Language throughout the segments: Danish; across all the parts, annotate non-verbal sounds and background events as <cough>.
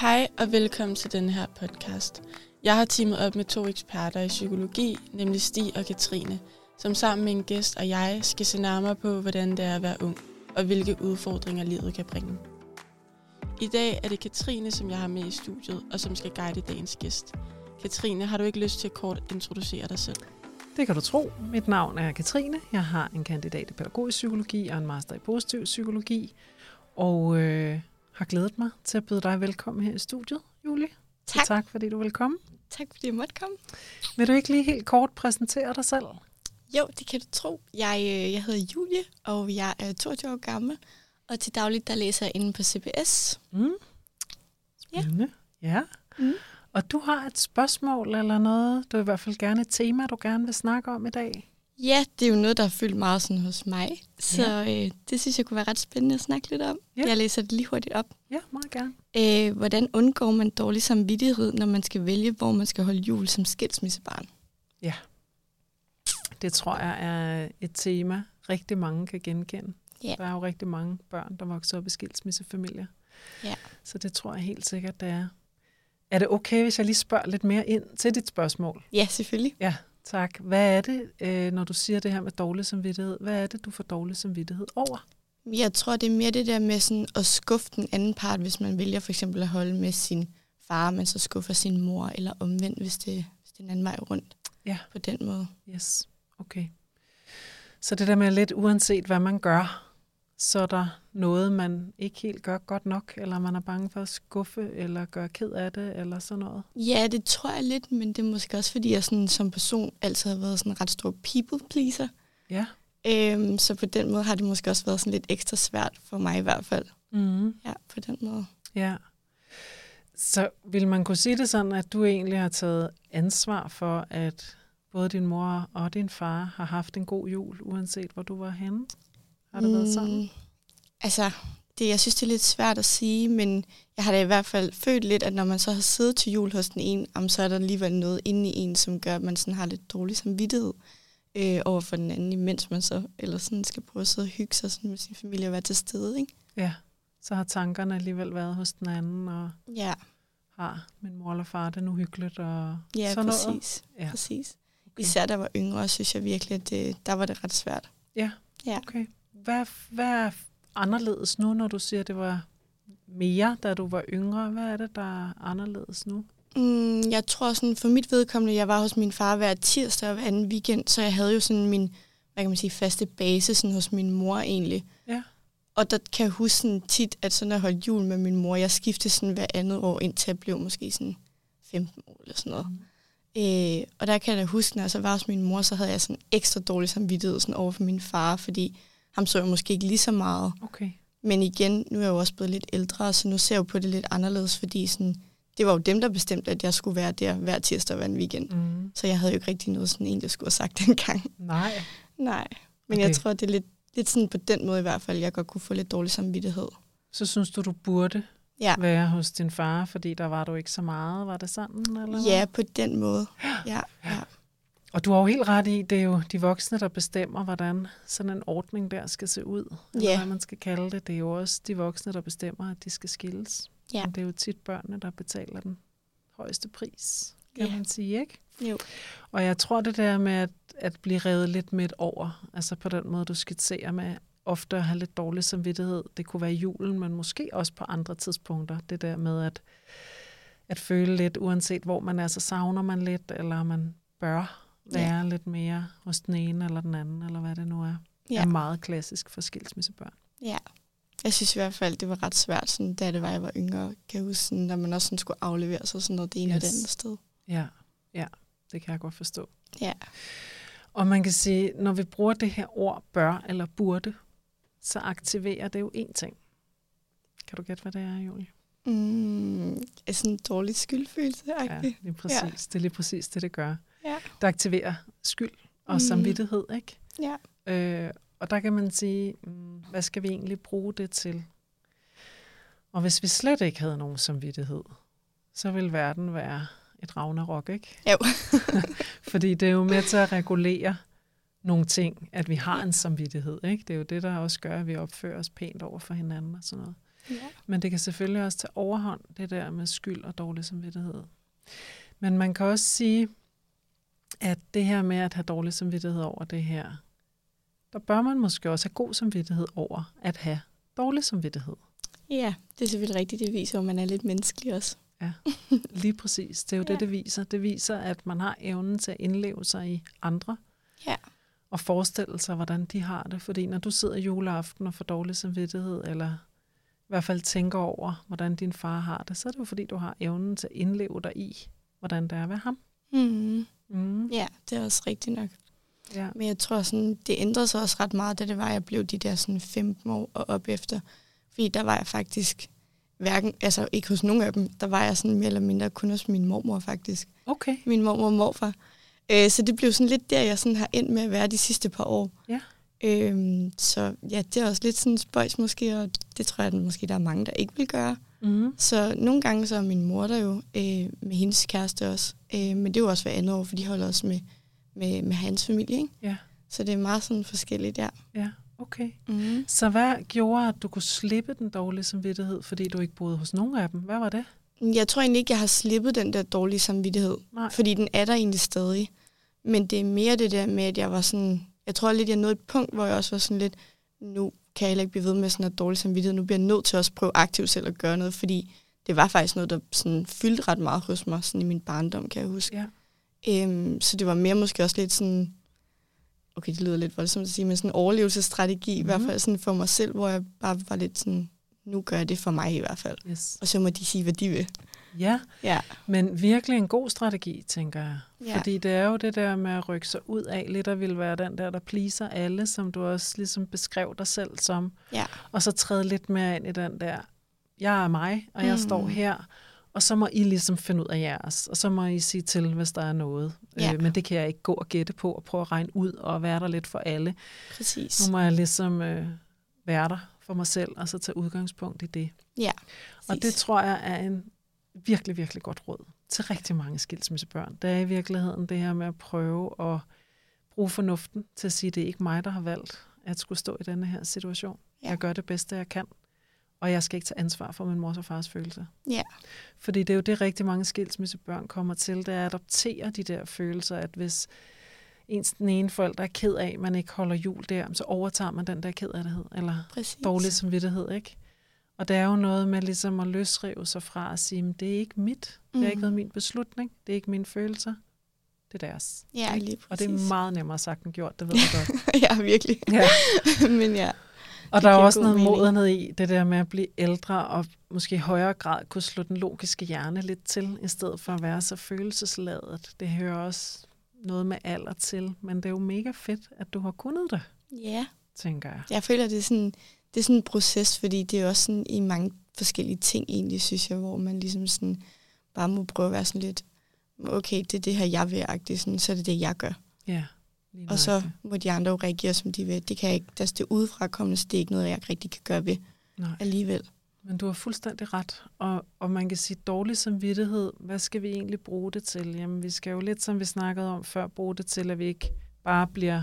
Hej og velkommen til den her podcast. Jeg har teamet op med to eksperter i psykologi, nemlig Stig og Katrine, som sammen med en gæst og jeg skal se nærmere på, hvordan det er at være ung, og hvilke udfordringer livet kan bringe. I dag er det Katrine, som jeg har med i studiet, og som skal guide dagens gæst. Katrine, har du ikke lyst til at kort introducere dig selv? Det kan du tro. Mit navn er Katrine. Jeg har en kandidat i pædagogisk psykologi og en master i positiv psykologi. Og øh, har glædet mig til at byde dig velkommen her i studiet, Julie. Tak. Så tak, fordi du vil komme. Tak fordi jeg måtte komme. Vil du ikke lige helt kort præsentere dig selv? Jo, det kan du tro. Jeg, øh, jeg hedder Julie, og jeg er 22 år gammel. Og til dagligt, der læser jeg inde på CBS. Mm. Ja. Spændende. Ja. ja. Mm. Og du har et spørgsmål eller noget, du i hvert fald gerne et tema, du gerne vil snakke om i dag. Ja, det er jo noget, der har fyldt meget sådan hos mig. Så øh, det synes jeg kunne være ret spændende at snakke lidt om. Ja. Jeg læser det lige hurtigt op. Ja, meget gerne. Øh, hvordan undgår man dårlig samvittighed, når man skal vælge, hvor man skal holde jul som skilsmissebarn? Det tror jeg er et tema, rigtig mange kan genkende. Ja. Der er jo rigtig mange børn, der vokser op i skilsmissefamilier. Ja. Så det tror jeg helt sikkert, det er. Er det okay, hvis jeg lige spørger lidt mere ind til dit spørgsmål? Ja, selvfølgelig. Ja, tak. Hvad er det, øh, når du siger det her med dårlig samvittighed? Hvad er det, du får dårlig samvittighed over? Jeg tror, det er mere det der med sådan at skuffe den anden part, hvis man vælger for eksempel at holde med sin far, men så skuffer sin mor, eller omvendt, hvis det, hvis det er en anden vej rundt Ja. på den måde. Yes, okay. Så det der med lidt uanset hvad man gør, så er der noget, man ikke helt gør godt nok, eller man er bange for at skuffe, eller gøre ked af det, eller sådan noget. Ja, det tror jeg lidt, men det er måske også, fordi jeg sådan, som person altid har været sådan en ret stor people pleaser. Ja. Øhm, så på den måde har det måske også været sådan lidt ekstra svært for mig i hvert fald. Mm. Ja, på den måde. Ja. Så vil man kunne sige det sådan, at du egentlig har taget ansvar for, at både din mor og din far har haft en god jul, uanset hvor du var henne? Har det været sådan? Mm, Altså, det, jeg synes, det er lidt svært at sige, men jeg har da i hvert fald følt lidt, at når man så har siddet til jul hos den ene, jamen, så er der alligevel noget inde i en, som gør, at man sådan har lidt dårlig samvittighed øh, over for den anden, imens man så eller sådan skal prøve at sidde og hygge sig sådan med sin familie og være til stede. Ikke? Ja. Så har tankerne alligevel været hos den anden, og Ja, har min mor eller far det nu hyggeligt, og ja sådan præcis. noget? Ja. præcis. Okay. Især da jeg var yngre, synes jeg virkelig, at det, der var det ret svært. Ja. Ja. Okay. Hvad, hvad er anderledes nu, når du siger, at det var mere, da du var yngre? Hvad er det, der er anderledes nu? Mm, jeg tror sådan, for mit vedkommende, jeg var hos min far hver tirsdag og hver anden weekend, så jeg havde jo sådan min, hvad kan man sige, faste base sådan hos min mor egentlig. Ja. Og der kan jeg huske sådan tit, at sådan at holde jul med min mor, jeg skiftede sådan hver andet år, indtil jeg blev måske sådan 15 år eller sådan noget. Mm. Øh, og der kan jeg da huske, når jeg så var hos min mor, så havde jeg sådan ekstra dårlig samvittighed sådan over for min far, fordi ham så jeg måske ikke lige så meget. Okay. Men igen, nu er jeg jo også blevet lidt ældre, så nu ser jeg jo på det lidt anderledes, fordi sådan, det var jo dem, der bestemte, at jeg skulle være der hver tirsdag og hver en weekend. Mm. Så jeg havde jo ikke rigtig noget sådan en, jeg skulle have sagt <laughs> dengang. Nej. Nej. Men Okay. jeg tror, det er lidt, lidt sådan på den måde i hvert fald, jeg godt kunne få lidt dårlig samvittighed. Så synes du, du burde Ja, være hos din far, fordi der var du ikke så meget. Var det sådan? Eller ja på den måde. <gasps> Ja, ja. Og du har jo helt ret i, det er jo de voksne, der bestemmer, hvordan sådan en ordning der skal se ud. Eller Ja. hvad man skal kalde det. Det er jo også de voksne, der bestemmer, at de skal skilles. Ja. Men det er jo tit børnene, der betaler den højeste pris, kan Ja. man sige, ikke? Jo. Og jeg tror det der med at, at blive revet lidt midt over, altså på den måde, du skitserer med, ofte at have lidt dårlig samvittighed. Det kunne være i julen, men måske også på andre tidspunkter. Det der med at, at føle lidt, uanset hvor man er, så savner man lidt, eller man bør være ja. lidt mere hos den ene eller den anden, eller hvad det nu er. Ja. Er meget klassisk for skilsmissebørn. ja. Jeg synes i hvert fald, det var ret svært, sådan, da det var, jeg var yngre. Kan jeg huske, sådan, når man også sådan, skulle aflevere sig sådan noget det ene yes. og det andet sted. Ja, ja, det kan jeg godt forstå. Ja. Og man kan sige, når vi bruger det her ord bør eller burde, så aktiverer det jo én ting. Kan du gætte, hvad det er, Julie? Mm, er sådan en dårlig skyldfølelse. Ja, lige præcis. Ja. Det er lige præcis det, det gør. Ja. Det aktiverer skyld og mm. Samvittighed, ikke? ja. Øh, og der kan man sige, mm, hvad skal vi egentlig bruge det til? Og hvis vi slet ikke havde nogen samvittighed, så ville verden være et ragnarok, ikke? Jo. <laughs> Fordi det er jo med til at regulere nogle ting, at vi har en samvittighed, ikke? Det er jo det, der også gør, at vi opfører os pænt over for hinanden og sådan noget. Ja. Men det kan selvfølgelig også tage overhånd, det der med skyld og dårlig samvittighed. Men man kan også sige, at det her med at have dårlig samvittighed over det her, der bør man måske også have god samvittighed over at have dårlig samvittighed. ja, det er selvfølgelig rigtigt. Det viser, at man er lidt menneskelig også. Lige præcis. Det er jo ja. Ja. det, det viser. Det viser, at man har evnen til at indleve sig i andre. Ja. Og forestille sig, hvordan de har det. Fordi når du sidder juleaften og får dårlig samvittighed, eller i hvert fald tænker over, hvordan din far har det, så er det jo fordi, du har evnen til at indleve dig i, hvordan det er ved ham. Mm. Mm. Ja, det er også rigtigt nok. Ja. Men jeg tror, sådan, det ændrede sig også ret meget, da det var, jeg blev de der sådan 15 år og op efter. Fordi der var jeg faktisk hverken, altså ikke hos nogen af dem, der var jeg sådan mere eller mindre kun hos min mormor faktisk. Okay. Min mormor og morfar. Øh, så det blev sådan lidt der, jeg sådan har endt med at være de sidste par år. Ja. Øhm, så ja, det er også lidt sådan spøjs måske, og det tror jeg, at måske der er mange, der ikke vil gøre. Mm. Så nogle gange så er min mor der jo øh, med hendes kæreste også. Øh, men det er jo også hver andet år, for de holder også med, med, med hans familie. Ikke? Ja. Så det er meget sådan forskelligt der. Ja, okay. Mm. Så hvad gjorde, at du kunne slippe den dårlige samvittighed, fordi du ikke boede hos nogen af dem? Hvad var det? Jeg tror egentlig ikke, jeg har slippet den der dårlige samvittighed. Nej. Fordi den er der egentlig stadig. Men det er mere det der med, at jeg var sådan... Jeg tror lidt, jeg nåede et punkt, hvor jeg også var sådan lidt... Nu kan jeg heller ikke blive ved med sådan en dårlig samvittighed. Nu bliver jeg nødt til også at prøve aktivt selv at gøre noget, fordi det var faktisk noget, der sådan fyldte ret meget hos mig sådan i min barndom, kan jeg huske. Ja. Øhm, så det var mere måske også lidt sådan... Okay, det lyder lidt voldsomt at sige, men sådan en overlevelsesstrategi, mm-hmm. i hvert Mhm. fald sådan for mig selv, hvor jeg bare var lidt sådan... Nu gør jeg det for mig i hvert fald. Yes. Og så må de sige, hvad de vil. Ja, Ja. men virkelig en god strategi, tænker jeg. Ja. Fordi det er jo det der med at rykke sig ud af lidt, og vil være den der, der pleaser alle, som du også ligesom beskrev dig selv som. Ja. Og så træde lidt mere ind i den der, jeg er mig, og jeg Mm. står her, og så må I ligesom finde ud af jeres, og så må I sige til, hvis der er noget. Ja. Øh, men det kan jeg ikke gå og gætte på, og prøve at regne ud, og være der lidt for alle. Præcis. Nu må jeg ligesom øh, være der for mig selv, og så tage udgangspunkt i det. Ja. Og det præcis. tror jeg er en virkelig, virkelig godt råd til rigtig mange skilsmissebørn. Det er i virkeligheden det her med at prøve at bruge fornuften til at sige, at det er ikke mig, der har valgt at skulle stå i denne her situation. Ja. Jeg gør det bedste, jeg kan. Og jeg skal ikke tage ansvar for min mors og fars følelser. Ja. Fordi det er jo det, rigtig mange skilsmissebørn kommer til, det er at adoptere de der følelser, at hvis ens den ene forælder er ked af, at man ikke holder jul der, så overtager man den der kedattighed, eller Præcis. dårlig samvittighed, ikke? Og det er jo noget med ligesom at løsrive sig fra at sige, det er ikke mit, det har ikke Mhm. været min beslutning, det er ikke mine følelser, det er deres. Ja, lige Og det præcis. er meget nemmere sagt end gjort, det ved jeg godt. <laughs> ja, virkelig. ja. <laughs> Men ja. Og der er også noget mening. modenhed i det der med at blive ældre, og måske i højere grad kunne slå den logiske hjerne lidt til, i stedet for at være så følelsesladet. Det hører også noget med alder til, men det er jo mega fedt, at du har kunnet det, Ja. tænker jeg. Jeg føler, det er sådan, det er sådan en proces, fordi det er også sådan i mange forskellige ting egentlig, synes jeg, hvor man ligesom sådan bare må prøve at være sådan lidt, okay, det er det her, jeg vil, sådan, så er det det, jeg gør. Ja. Lige Og så må de andre jo reagere, som de vil. Det kan jeg ikke, altså det udefra kommende, så det er ikke noget, jeg ikke rigtig kan gøre ved Nej. alligevel. Men du har fuldstændig ret. Og, og man kan sige, dårlig samvittighed, hvad skal vi egentlig bruge det til? Jamen, vi skal jo lidt, som vi snakkede om før, bruge det til, at vi ikke bare bliver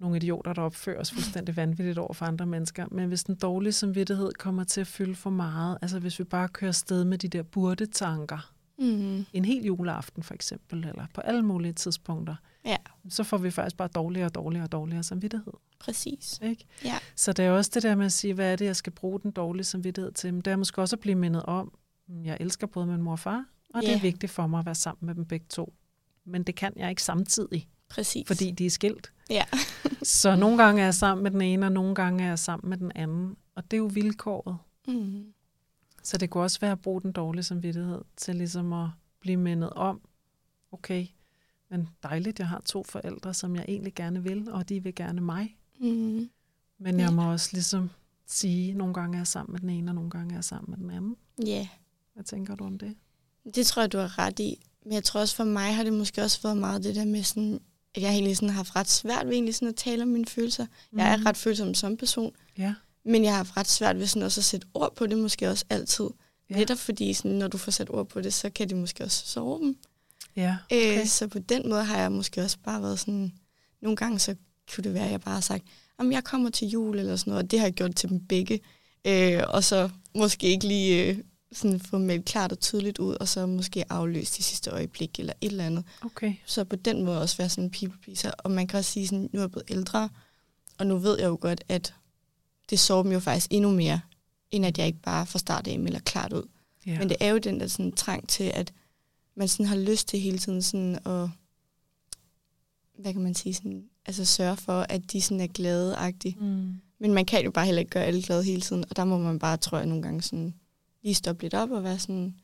nogle idioter, der opfører os fuldstændig vanvittigt over for andre mennesker. Men hvis den dårlige samvittighed kommer til at fylde for meget, altså hvis vi bare kører sted med de der burde-tanker, Mm. en hel juleaften for eksempel, eller på alle mulige tidspunkter, Ja. Så får vi faktisk bare dårligere og dårligere og dårligere samvittighed. Præcis. Ikke? Ja. Så det er også det der med at sige, hvad er det, jeg skal bruge den dårlige samvittighed til? Men det er måske også at blive mindet om, at jeg elsker både min mor og far, og det er vigtigt for mig at være sammen med dem begge to. Men det kan jeg ikke samtidig, Præcis. fordi de er skilt. Ja. <laughs> Så nogle gange er jeg sammen med den ene, og nogle gange er jeg sammen med den anden. Og det er jo vilkåret. Mm. Så det kunne også være at bruge den dårlige samvittighed til ligesom at blive mindet om, okay, men dejligt, jeg har to forældre, som jeg egentlig gerne vil, og de vil gerne mig. Mm. Men jeg må også ligesom sige, nogle gange er jeg sammen med den ene, og nogle gange er jeg sammen med den anden. Ja. Hvad tænker du om det? Det tror jeg, du har ret i. Men jeg tror også for mig har det måske også været meget det der med sådan, at jeg egentlig sådan har haft ret svært ved egentlig sådan at tale om mine følelser. Mm. Jeg er ret følsom som person, Ja, men jeg har haft ret svært ved sådan også at sætte ord på det måske også altid. Ja. Netop fordi, sådan, når du får sat ord på det, så kan det måske også sove dem. Ja, Okay. okay. Øh, så på den måde har jeg måske også bare været sådan, nogle gange så kunne det være, at jeg bare har sagt, om jeg kommer til jul eller sådan noget, og det har jeg gjort til dem begge. øh, og så måske ikke lige øh, sådan få meldt klart og tydeligt ud, og så måske afløse de sidste øjeblik eller et eller andet. Okay. Så på den måde også være sådan en people pleaser. Og man kan også sige, sådan, nu er jeg blevet ældre, og nu ved jeg jo godt, at det sover dem jo faktisk endnu mere, end at jeg ikke bare fra start af melder klart ud. Ja. Men det er jo den der sådan trang til, at man sådan har lyst til hele tiden sådan at, hvad kan man sige, sådan, altså sørge for, at de sådan er glade -agtige. Mm. Men man kan jo bare heller ikke gøre alle glade hele tiden, og der må man bare, tror jeg, nogle gange sådan lige stoppe lidt op og være sådan,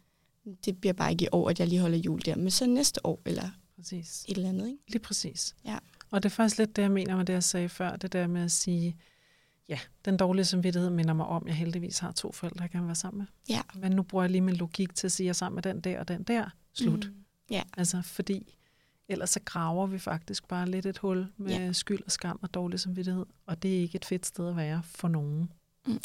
det bliver bare ikke i år, at jeg lige holder jul der, men så næste år, eller Præcis. et eller andet, ikke? Lige præcis. Ja. Og det er faktisk lidt det, jeg mener med det, jeg sagde før. Det der med at sige, ja, den dårlige samvittighed minder mig om, at jeg heldigvis har to forældre, jeg kan være sammen med. Ja. Men nu bruger jeg lige min logik til at sige, at jeg er sammen med den der og den der. Slut. Mm. Ja. Altså, fordi ellers så graver vi faktisk bare lidt et hul med ja. skyld og skam og dårlig samvittighed. Og det er ikke et fedt sted at være for nogen. Mm.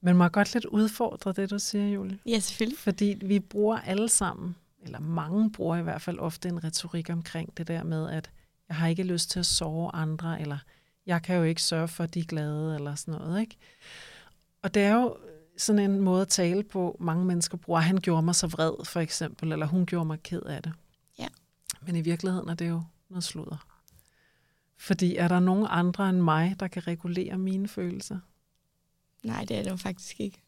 Men må jeg godt lidt udfordre det, du siger, Julie? Ja, selvfølgelig. Fordi vi bruger alle sammen, eller mange bruger i hvert fald ofte en retorik omkring det der med, at jeg har ikke lyst til at sove andre, eller jeg kan jo ikke sørge for, at de er glade, eller sådan noget. Ikke? Og det er jo sådan en måde at tale på, mange mennesker bruger. Han gjorde mig så vred, for eksempel, eller hun gjorde mig ked af det. Ja. Men i virkeligheden er det jo noget sludder. Fordi er der nogen andre end mig, der kan regulere mine følelser? Nej, det er det jo faktisk ikke.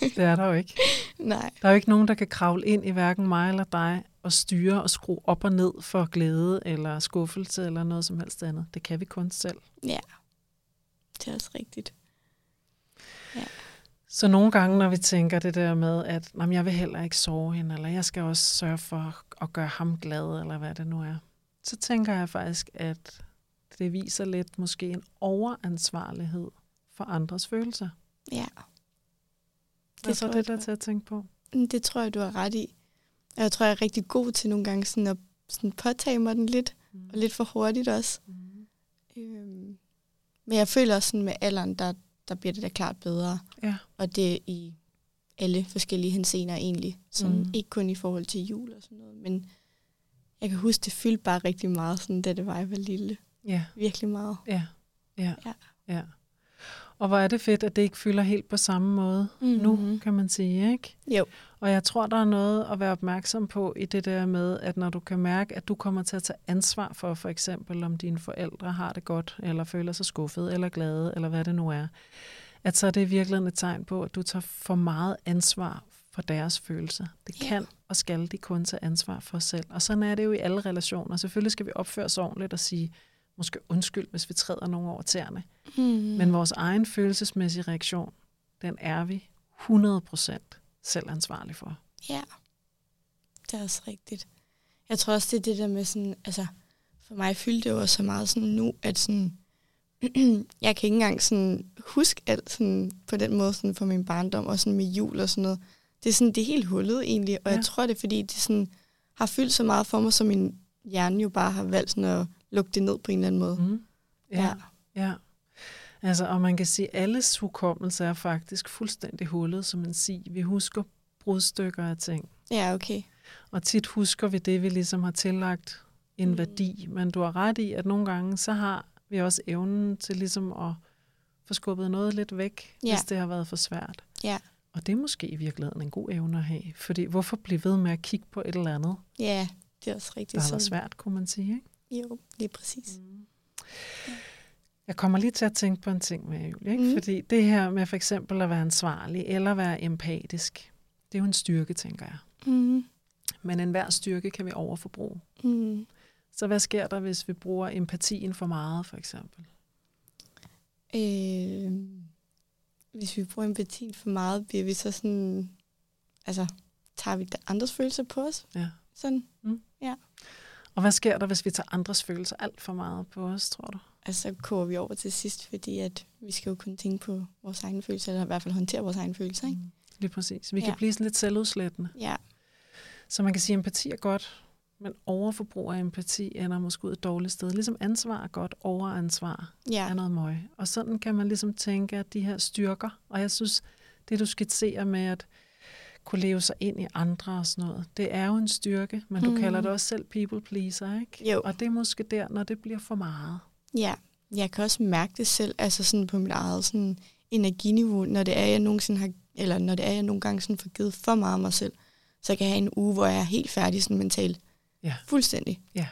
Det er der jo ikke. <laughs> Nej. Der er jo ikke nogen, der kan kravle ind i hverken mig eller dig og styre og skrue op og ned for glæde eller skuffelse eller noget som helst andet. Det kan vi kun selv. Ja, det er også rigtigt. Så nogle gange, når vi tænker det der med, at "Nå, men jeg vil heller ikke sove hende, eller jeg skal også sørge for at gøre ham glad, eller hvad det nu er, så tænker jeg faktisk, at det viser lidt måske en overansvarlighed for andres følelser. Ja. Det er så det, der er til at tænke på. Mm, Det tror jeg, du har ret i. Og jeg tror, jeg er rigtig god til nogle gange sådan at sådan påtage mig den lidt, og lidt for hurtigt også. Mm. Øhm, men jeg føler også sådan med alderen, der, der bliver det da klart bedre. Og det i alle forskellige hensener egentlig. Sådan, mm. Ikke kun i forhold til jul og sådan noget, men jeg kan huske, det fyldte bare rigtig meget, sådan, da det var, jeg var lille. Ja. Virkelig meget. Ja, ja, Ja. ja. Og hvor er det fedt, at det ikke fylder helt på samme måde mm-hmm. nu, kan man sige, ikke? Jo. Og jeg tror, der er noget at være opmærksom på i det der med, at når du kan mærke, at du kommer til at tage ansvar for, for eksempel om dine forældre har det godt, eller føler sig skuffet, eller glade, eller hvad det nu er, at så er det virkelig et tegn på, at du tager for meget ansvar for deres følelser. Det Ja. kan og skal de kun tage ansvar for selv. Og sådan er det jo i alle relationer. Selvfølgelig skal vi opføre os ordentligt og sige, måske undskyld, hvis vi træder nogen over tæerne. Mm. Men vores egen følelsesmæssige reaktion, den er vi 100% selv ansvarlig for. Ja, det er også rigtigt. Jeg tror også, det er det der med sådan, altså, for mig fyldte det jo også så meget sådan nu, at sådan, <clears throat> jeg kan ikke engang sådan huske alt sådan, på den måde sådan for min barndom, og sådan med jul og sådan noget. Det er sådan, det er helt hullet egentlig, og ja. Ja. jeg tror det er fordi, det sådan, har fyldt så meget for mig, så min hjerne jo bare har valgt sådan at lukke det ned på en eller anden måde. Mm. Ja, ja. Altså, og man kan sige, at alles hukommelse er faktisk fuldstændig hullet, som man siger. Vi husker brudstykker af ting. Ja, okay. Og tit husker vi det, vi ligesom har tillagt en Mm. værdi. Men du har ret i, at nogle gange, så har vi også evnen til ligesom at få skubbet noget lidt væk, Ja. hvis det har været for svært. Ja. Og det er måske i virkeligheden en god evne at have. Fordi hvorfor blive ved med at kigge på et eller andet, Ja, det er også rigtigt. der har svært, kunne man sige. Ikke? Jo, lige præcis. Mm. Jeg kommer lige til at tænke på en ting med Julie, ikke? Mm. fordi det her med for eksempel at være ansvarlig eller være empatisk, det er jo en styrke, tænker jeg. Mm. Men enhver styrke kan vi overforbruge. Mm. Så hvad sker der, hvis vi bruger empatien for meget, for eksempel? Øh, hvis vi bruger empatien for meget, bliver vi så sådan... Altså, tager vi andres følelser på os? Ja. Sådan. Og hvad sker der, hvis vi tager andres følelser alt for meget på os, tror du? Altså, så koger vi over til sidst, fordi at vi skal jo kun tænke på vores egne følelser, eller i hvert fald håndtere vores egne følelser, ikke? Lige præcis. Vi kan Ja. blive sådan lidt selvudslættende. Ja, Så man kan sige, at empati er godt, men overforbrug af empati ender måske ud et dårligt sted. Ligesom ansvar er godt, overansvar ja, er noget møg. Og sådan kan man ligesom tænke, at de her styrker, og jeg synes, det du skitserer med at kunne leve sig ind i andre og sådan noget, det er jo en styrke, men du Mhm. kalder det også selv people pleaser, ikke? Jo. Og det er måske der, når det bliver for meget. ja. Jeg kan også mærke det selv, altså sådan på mit eget sådan energiniveau, når det er, jeg nogensinde har, eller når det er, jeg nogle gange sådan får givet for meget af mig selv, så kan jeg have en uge, hvor jeg er helt færdig sådan mentalt. Ja. Fuldstændig. Ja.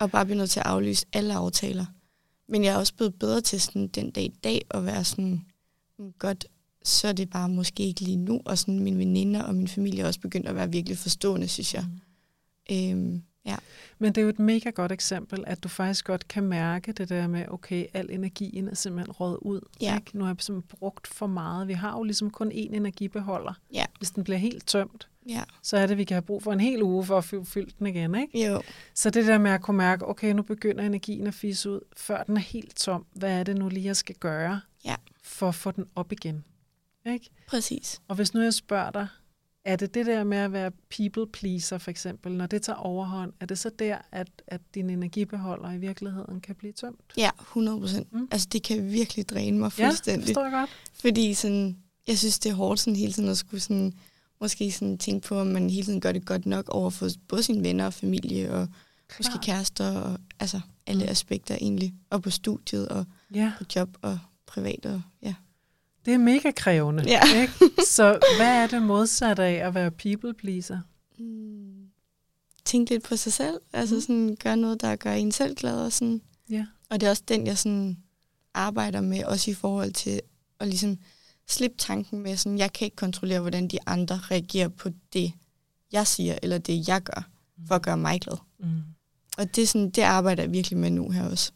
Og bare blive nødt til at aflyse alle aftaler. Men jeg er også blevet bedre til sådan den dag i dag at være sådan, "Mm, godt, så er det bare måske ikke lige nu. Og sådan mine veninder og min familie er også begyndt at være virkelig forstående, synes jeg. Øhm, ja. Men det er jo et mega godt eksempel, at du faktisk godt kan mærke det der med, okay, al energien er simpelthen røget ud. Ja. Ikke? Nu har jeg simpelthen brugt for meget. Vi har jo ligesom kun én energibeholder. Ja. Hvis den bliver helt tømt, Ja. så er det, at vi kan have brug for en hel uge for at fy- fylde den igen. Ikke? Jo. Så det der med at kunne mærke, okay, nu begynder energien at fisse ud, før den er helt tom. Hvad er det nu lige, jeg skal gøre Ja. for at få den op igen? Ikke? Præcis. Og hvis nu jeg spørger dig, er det det der med at være people pleaser for eksempel, når det tager overhånd, er det så der, at, at din energibeholder i virkeligheden kan blive tømt? Ja, 100 procent. Mm. Altså, det kan virkelig dræne mig Ja, det fuldstændig. forstår jeg godt. Fordi sådan, jeg synes, det er hårdt sådan hele tiden at skulle sådan, måske sådan tænke på, om man hele tiden gør det godt nok over for både sine venner og familie, og Klar. måske kærester, og altså alle mm. aspekter egentlig. Og på studiet, og Ja, på job, og privat, og ja. Det er mega krævende. Ja. Ikke? Så hvad er det modsat af at være people pleaser? Mm. Tænke lidt på sig selv. Altså Mm. sådan, gøre noget, der gør en selv glad. Og, sådan. Ja. og det er også den, jeg sådan arbejder med, også i forhold til at ligesom slippe tanken med, sådan, jeg kan ikke kontrollere, hvordan de andre reagerer på det, jeg siger, eller det, jeg gør, for at gøre mig glad. Mm. Og det, er sådan, det arbejder jeg virkelig med nu her også.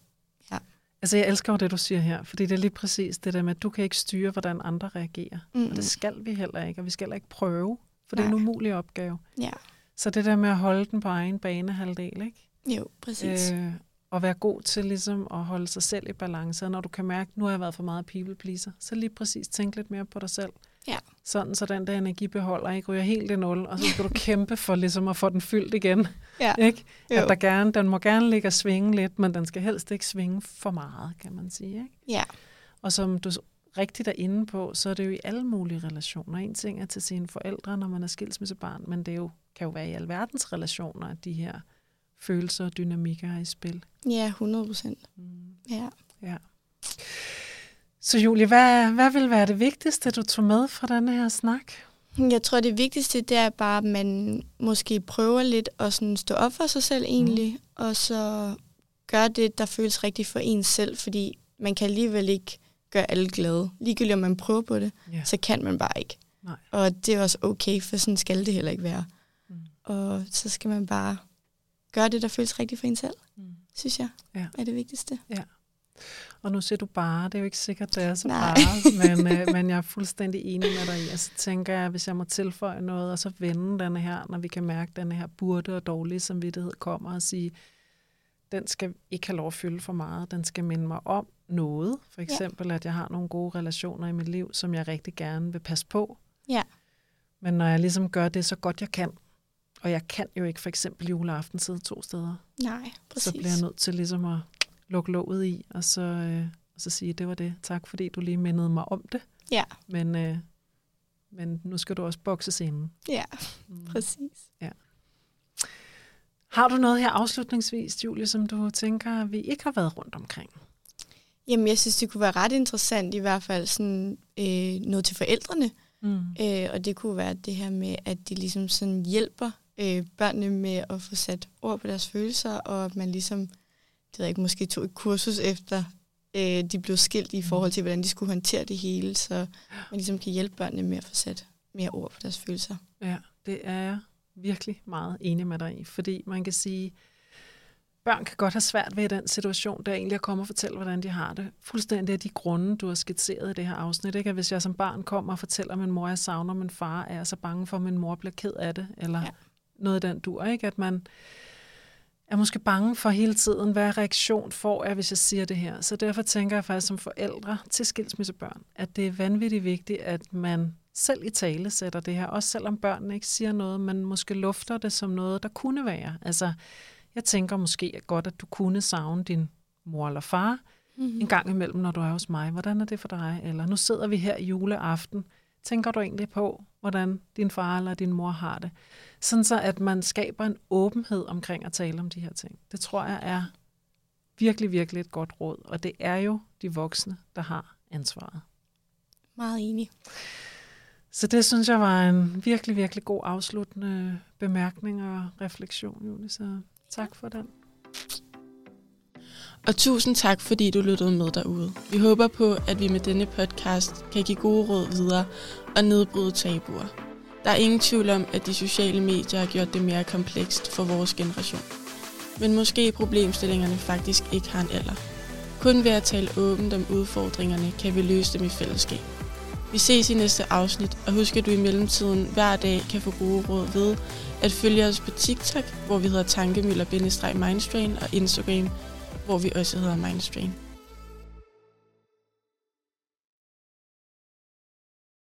Altså, jeg elsker jo det, du siger her, fordi det er lige præcis det der med, at du kan ikke styre, hvordan andre reagerer. Mm. Og det skal vi heller ikke, og vi skal heller ikke prøve, for det er en Nej. umulig opgave. Ja, Så det der med at holde den på egen banehalvdel, ikke? jo, præcis. Øh, og være god til ligesom at holde sig selv i balance. Og når du kan mærke, at nu har jeg været for meget people pleaser, så lige præcis tænk lidt mere på dig selv. Ja. Sådan, så den der energibeholder ikke ryger helt i nul, og så skal du <laughs> kæmpe for ligesom at få den fyldt igen. Ja. Ikke? Jo. At der gerne, den må gerne ligge og svinge lidt, men den skal helst ikke svinge for meget, kan man sige. Ikke? Ja, Og som du rigtigt er inde på, så er det jo i alle mulige relationer. En ting er til sine forældre, når man er skilsmissebarn, men det er jo, kan jo være i alverdens relationer, at de her følelser og dynamikker er i spil. ja 100 procent. Mm. Ja. Ja. Så Julie, hvad, hvad vil være det vigtigste, du tog med fra denne her snak? Jeg tror, det vigtigste, det er bare, at man måske prøver lidt at sådan stå op for sig selv egentlig, mm. og så gøre det, der føles rigtigt for en selv, fordi man kan alligevel ikke gøre alle glade. Ligegyldigt om man prøver på det, Ja. så kan man bare ikke. Nej. Og det er også okay, for sådan skal det heller ikke være. Mm. Og så skal man bare gøre det, der føles rigtigt for en selv, Mm. synes jeg, Ja. er det vigtigste. Og nu siger du bare, det er jo ikke sikkert, det er så Nej. bare, men, <laughs> øh, men jeg er fuldstændig enig med dig i. Og så tænker jeg, hvis jeg må tilføje noget, og så vende denne her, når vi kan mærke, at denne her burde og dårlige samvittighed kommer og sige, den skal ikke have lov at fylde for meget. Den skal minde mig om noget. For eksempel, ja. at jeg har nogle gode relationer i mit liv, som jeg rigtig gerne vil passe på. Ja. Men når jeg ligesom gør det så godt jeg kan, og jeg kan jo ikke for eksempel juleaften sidde to steder, Nej, præcis. så bliver jeg nødt til ligesom at lukke låget i, og så, øh, og så sige, det var det. Tak fordi du lige mindede mig om det. Ja, Men, øh, men nu skal du også bokses inden. ja, Mm. præcis. Har du noget her afslutningsvis, Julie, som du tænker, vi ikke har været rundt omkring? Jamen, jeg synes, det kunne være ret interessant i hvert fald sådan øh, noget til forældrene. Mm. Øh, og det kunne være det her med, at de ligesom sådan hjælper øh, børnene med at få sat ord på deres følelser, og at man ligesom, det ved jeg ikke, måske tog et kursus efter øh, de blev skilt i forhold til, hvordan de skulle håndtere det hele, så man ligesom kan hjælpe børnene med at få sat mere ord på deres følelser. Ja, det er jeg virkelig meget enig med dig i, fordi man kan sige, børn kan godt have svært ved den situation, der egentlig at komme og fortælle, hvordan de har det. Fuldstændig af de grunde, du har skitseret i det her afsnit. Ikke? At hvis jeg som barn kommer og fortæller min mor, jeg savner min far, er jeg så bange for, at min mor bliver ked af det, eller. Ja. noget af den dur. Ikke? At man er måske bange for hele tiden, hvad reaktion får jeg, hvis jeg siger det her. Så derfor tænker jeg faktisk som forældre til skilsmissebørn, at det er vanvittigt vigtigt, at man selv i tale sætter det her, også selvom børnene ikke siger noget, men måske lufter det som noget, der kunne være. Altså, jeg tænker måske godt, at du kunne savne din mor eller far Mm-hmm. en gang imellem, når du er hos mig. Hvordan er det for dig? Eller nu sidder vi her juleaften. Tænker du egentlig på, hvordan din far eller din mor har det? Sådan så, at man skaber en åbenhed omkring at tale om de her ting. Det tror jeg er virkelig, virkelig et godt råd. Og det er jo de voksne, der har ansvaret. Meget enig. Så det synes jeg var en virkelig, virkelig god afsluttende bemærkning og refleksion, Julie. Så tak for den. Og tusind tak, fordi du lyttede med derude. Vi håber på, at vi med denne podcast kan give gode råd videre og nedbryde tabuer. Der er ingen tvivl om, at de sociale medier har gjort det mere komplekst for vores generation. Men måske problemstillingerne faktisk ikke har en alder. Kun ved at tale åbent om udfordringerne, kan vi løse dem i fællesskab. Vi ses i næste afsnit, og husk at du i mellemtiden hver dag kan få gode råd ved at følge os på TikTok, hvor vi hedder tankemøller-mindstrain og Instagram, hvor vi også hedder Mindstream.